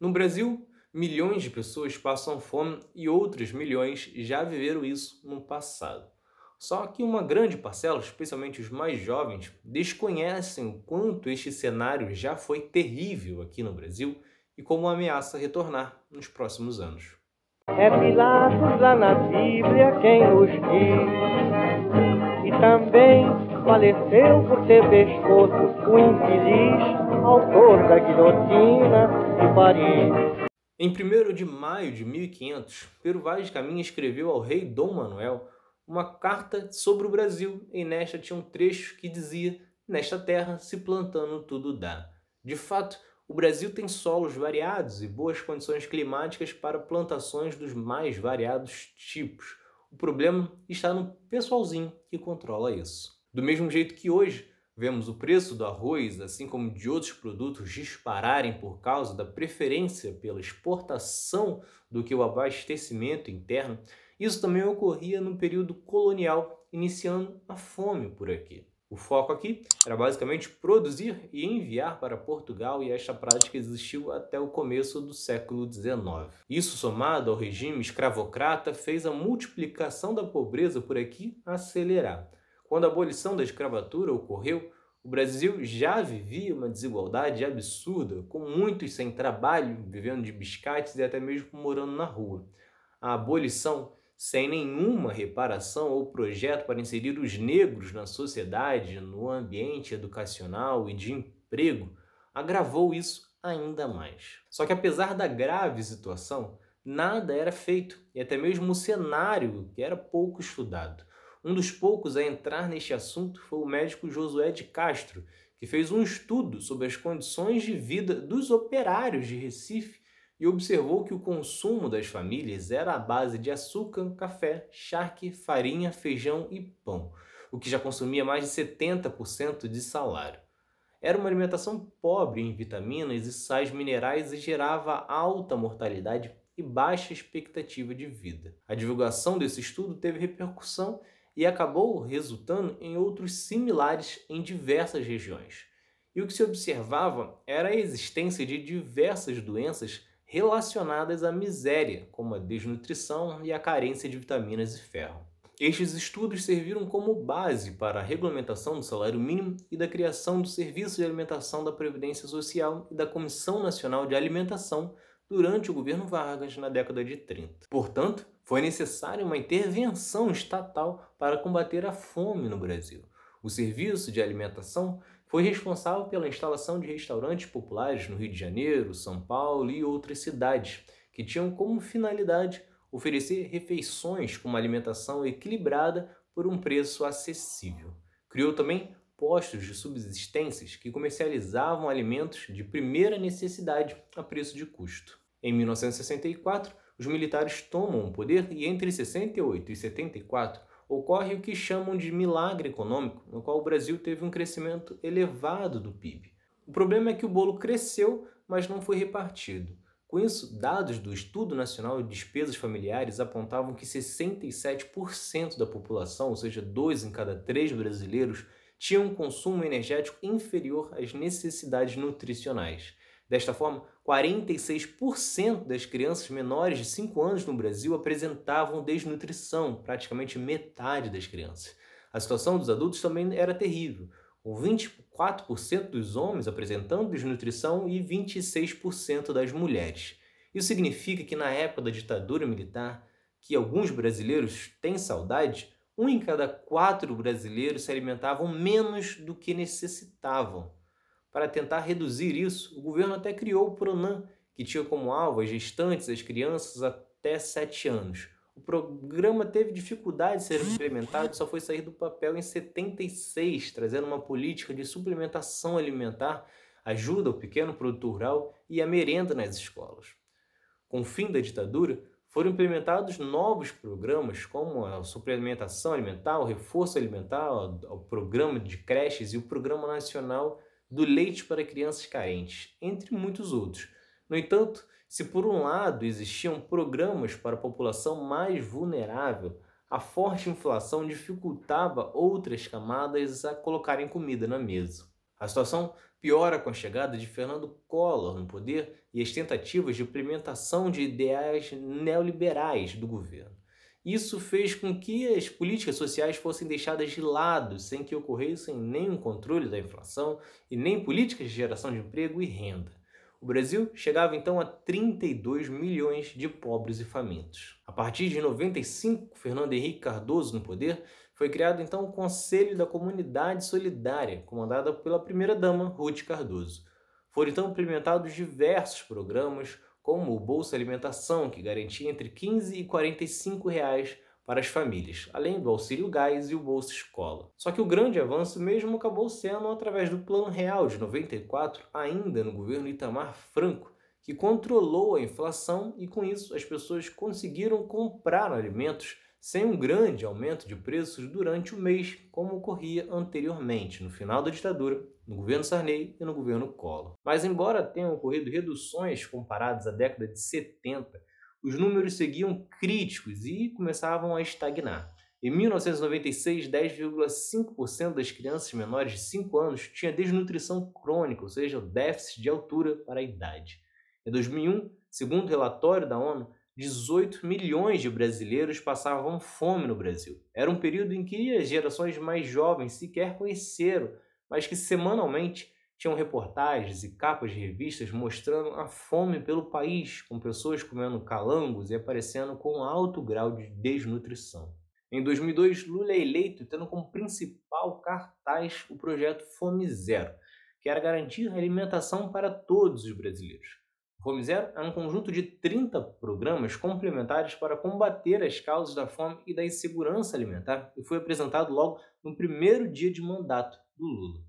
No Brasil, milhões de pessoas passam fome e outras milhões já viveram isso no passado. Só que uma grande parcela, especialmente os mais jovens, desconhecem o quanto este cenário já foi terrível aqui no Brasil e como ameaça retornar nos próximos anos. É Pilatos lá na Bíblia quem nos diz, e também faleceu por ter pescoço o infeliz autor da guilhotina de Paris. Em 1 de maio de 1500, Pero Vaz de Caminha escreveu ao rei Dom Manuel uma carta sobre o Brasil, e nesta tinha um trecho que dizia: Nesta terra, se plantando, tudo dá. De fato, o Brasil tem solos variados e boas condições climáticas para plantações dos mais variados tipos. O problema está no pessoalzinho que controla isso. Do mesmo jeito que hoje vemos o preço do arroz, assim como de outros produtos, dispararem por causa da preferência pela exportação do que o abastecimento interno, isso também ocorria no período colonial, iniciando a fome por aqui. O foco aqui era basicamente produzir e enviar para Portugal, e esta prática existiu até o começo do século XIX. Isso, somado ao regime escravocrata, fez a multiplicação da pobreza por aqui acelerar. Quando a abolição da escravatura ocorreu, o Brasil já vivia uma desigualdade absurda, com muitos sem trabalho, vivendo de biscates e até mesmo morando na rua. A abolição sem nenhuma reparação ou projeto para inserir os negros na sociedade, no ambiente educacional e de emprego, agravou isso ainda mais. Só que apesar da grave situação, nada era feito e até mesmo o cenário que era pouco estudado. Um dos poucos a entrar neste assunto foi o médico Josué de Castro, que fez um estudo sobre as condições de vida dos operários de Recife e observou que o consumo das famílias era à base de açúcar, café, charque, farinha, feijão e pão, o que já consumia mais de 70% de salário. Era uma alimentação pobre em vitaminas e sais minerais e gerava alta mortalidade e baixa expectativa de vida. A divulgação desse estudo teve repercussão e acabou resultando em outros similares em diversas regiões. E o que se observava era a existência de diversas doenças relacionadas à miséria, como a desnutrição e a carência de vitaminas e ferro. Estes estudos serviram como base para a regulamentação do salário mínimo e da criação do Serviço de Alimentação da Previdência Social e da Comissão Nacional de Alimentação durante o governo Vargas na década de 30. Portanto, foi necessária uma intervenção estatal para combater a fome no Brasil. O Serviço de Alimentação foi responsável pela instalação de restaurantes populares no Rio de Janeiro, São Paulo e outras cidades, que tinham como finalidade oferecer refeições com uma alimentação equilibrada por um preço acessível. Criou também postos de subsistências que comercializavam alimentos de primeira necessidade a preço de custo. Em 1964, os militares tomam o poder e entre 68 e 74 ocorre o que chamam de milagre econômico, no qual o Brasil teve um crescimento elevado do PIB. O problema é que o bolo cresceu, mas não foi repartido. Com isso, dados do Estudo Nacional de Despesas Familiares apontavam que 67% da população, ou seja, dois em cada três brasileiros, tinham um consumo energético inferior às necessidades nutricionais. Desta forma, 46% das crianças menores de 5 anos no Brasil apresentavam desnutrição, praticamente metade das crianças. A situação dos adultos também era terrível, com 24% dos homens apresentando desnutrição e 26% das mulheres. Isso significa que na época da ditadura militar, que alguns brasileiros têm saudade, um em cada quatro brasileiros se alimentavam menos do que necessitavam. Para tentar reduzir isso, o governo até criou o PRONAM, que tinha como alvo as gestantes, as crianças até 7 anos. O programa teve dificuldade de ser implementado e só foi sair do papel em 76, trazendo uma política de suplementação alimentar, ajuda ao pequeno produtor rural e a merenda nas escolas. Com o fim da ditadura, foram implementados novos programas como a suplementação alimentar, o reforço alimentar, o programa de creches e o Programa Nacional do leite para crianças carentes, entre muitos outros. No entanto, se por um lado existiam programas para a população mais vulnerável, a forte inflação dificultava outras camadas a colocarem comida na mesa. A situação piora com a chegada de Fernando Collor no poder e as tentativas de implementação de ideais neoliberais do governo. Isso fez com que as políticas sociais fossem deixadas de lado, sem que ocorressem nenhum controle da inflação e nem políticas de geração de emprego e renda. O Brasil chegava então a 32 milhões de pobres e famintos. A partir de 95, Fernando Henrique Cardoso no poder, foi criado então o Conselho da Comunidade Solidária, comandada pela primeira-dama Ruth Cardoso. Foram então implementados diversos programas, como o Bolsa Alimentação, que garantia entre 15 e 45 reais para as famílias, além do auxílio gás e o Bolsa Escola. Só que o grande avanço mesmo acabou sendo através do Plano Real de 94, ainda no governo Itamar Franco, que controlou a inflação e com isso as pessoas conseguiram comprar alimentos sem um grande aumento de preços durante o mês, como ocorria anteriormente, no final da ditadura, no governo Sarney e no governo Collor. Mas, embora tenham ocorrido reduções comparadas à década de 70, os números seguiam críticos e começavam a estagnar. Em 1996, 10,5% das crianças menores de 5 anos tinha desnutrição crônica, ou seja, déficit de altura para a idade. Em 2001, segundo o relatório da ONU, 18 milhões de brasileiros passavam fome no Brasil. Era um período em que as gerações mais jovens sequer conheceram, mas que semanalmente tinham reportagens e capas de revistas mostrando a fome pelo país, com pessoas comendo calangos e aparecendo com alto grau de desnutrição. Em 2002, Lula é eleito tendo como principal cartaz o projeto Fome Zero, que era garantir alimentação para todos os brasileiros. Fome Zero é um conjunto de 30 programas complementares para combater as causas da fome e da insegurança alimentar e foi apresentado logo no primeiro dia de mandato do Lula.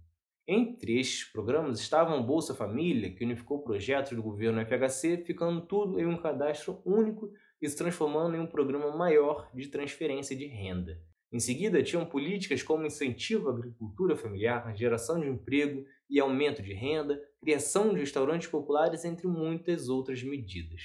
Entre estes programas estavam Bolsa Família, que unificou projetos do governo FHC, ficando tudo em um cadastro único e se transformando em um programa maior de transferência de renda. Em seguida, tinham políticas como incentivo à agricultura familiar, geração de emprego e aumento de renda, criação de restaurantes populares, entre muitas outras medidas.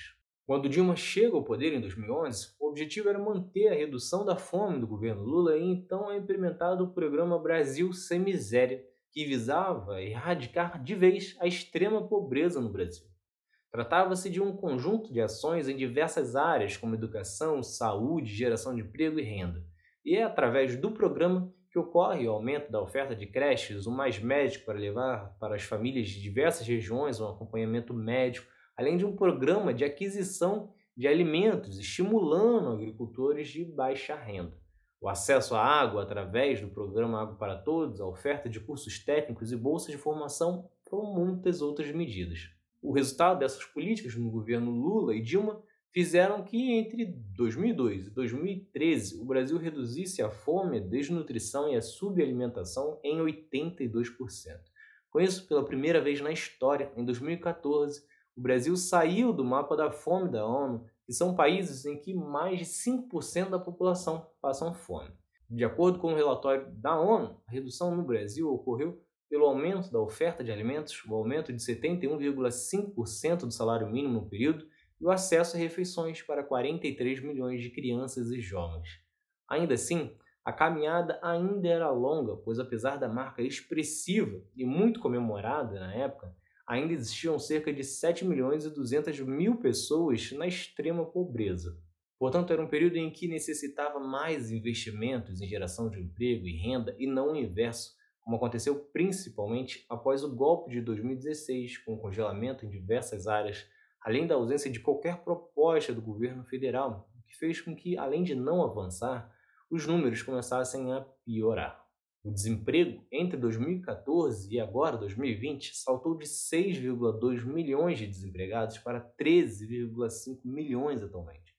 Quando Dilma chega ao poder em 2011, o objetivo era manter a redução da fome do governo Lula e então é implementado o programa Brasil Sem Miséria, que visava erradicar de vez a extrema pobreza no Brasil. Tratava-se de um conjunto de ações em diversas áreas, como educação, saúde, geração de emprego e renda e é através do programa que ocorre o aumento da oferta de creches, o mais médico para levar para as famílias de diversas regiões um acompanhamento médico, além de um programa de aquisição de alimentos, estimulando agricultores de baixa renda. O acesso à água através do programa Água para Todos, a oferta de cursos técnicos e bolsas de formação, foram muitas outras medidas. O resultado dessas políticas no governo Lula e Dilma fizeram que entre 2002 e 2013 o Brasil reduzisse a fome, a desnutrição e a subalimentação em 82%. Com isso, pela primeira vez na história, em 2014, o Brasil saiu do mapa da fome da ONU, que são países em que mais de 5% da população passam fome. De acordo com o relatório da ONU, a redução no Brasil ocorreu pelo aumento da oferta de alimentos, o aumento de 71,5% do salário mínimo no período e o acesso a refeições para 43 milhões de crianças e jovens. Ainda assim, a caminhada ainda era longa, pois apesar da marca expressiva e muito comemorada na época, ainda existiam cerca de 7 milhões e 200 mil pessoas na extrema pobreza. Portanto, era um período em que necessitava mais investimentos em geração de emprego e renda e não o inverso, como aconteceu principalmente após o golpe de 2016, com o congelamento em diversas áreas além da ausência de qualquer proposta do governo federal, que fez com que, além de não avançar, os números começassem a piorar. O desemprego entre 2014 e agora 2020 saltou de 6,2 milhões de desempregados para 13,5 milhões atualmente.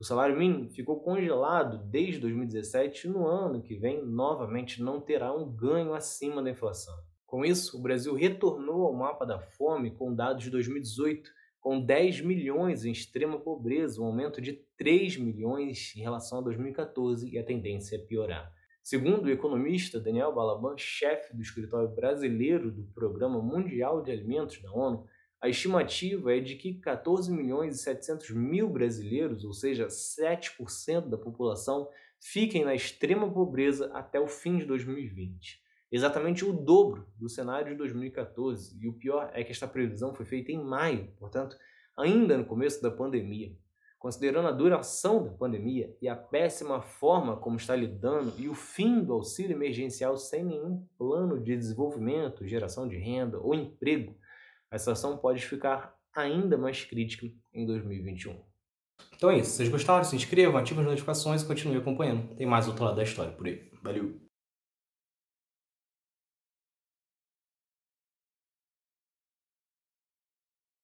O salário mínimo ficou congelado desde 2017 e no ano que vem novamente não terá um ganho acima da inflação. Com isso, o Brasil retornou ao mapa da fome com dados de 2018, com 10 milhões em extrema pobreza, um aumento de 3 milhões em relação a 2014 e a tendência é piorar. Segundo o economista Daniel Balaban, chefe do escritório brasileiro do Programa Mundial de Alimentos da ONU, a estimativa é de que 14 milhões e 700 mil brasileiros, ou seja, 7% da população, fiquem na extrema pobreza até o fim de 2020. Exatamente o dobro do cenário de 2014. E o pior é que esta previsão foi feita em maio, portanto, ainda no começo da pandemia. Considerando a duração da pandemia e a péssima forma como está lidando e o fim do auxílio emergencial sem nenhum plano de desenvolvimento, geração de renda ou emprego, a situação pode ficar ainda mais crítica em 2021. Então é isso. Se vocês gostaram, se inscrevam, ativem as notificações e continuem acompanhando. Tem mais outro lado da história por aí. Valeu!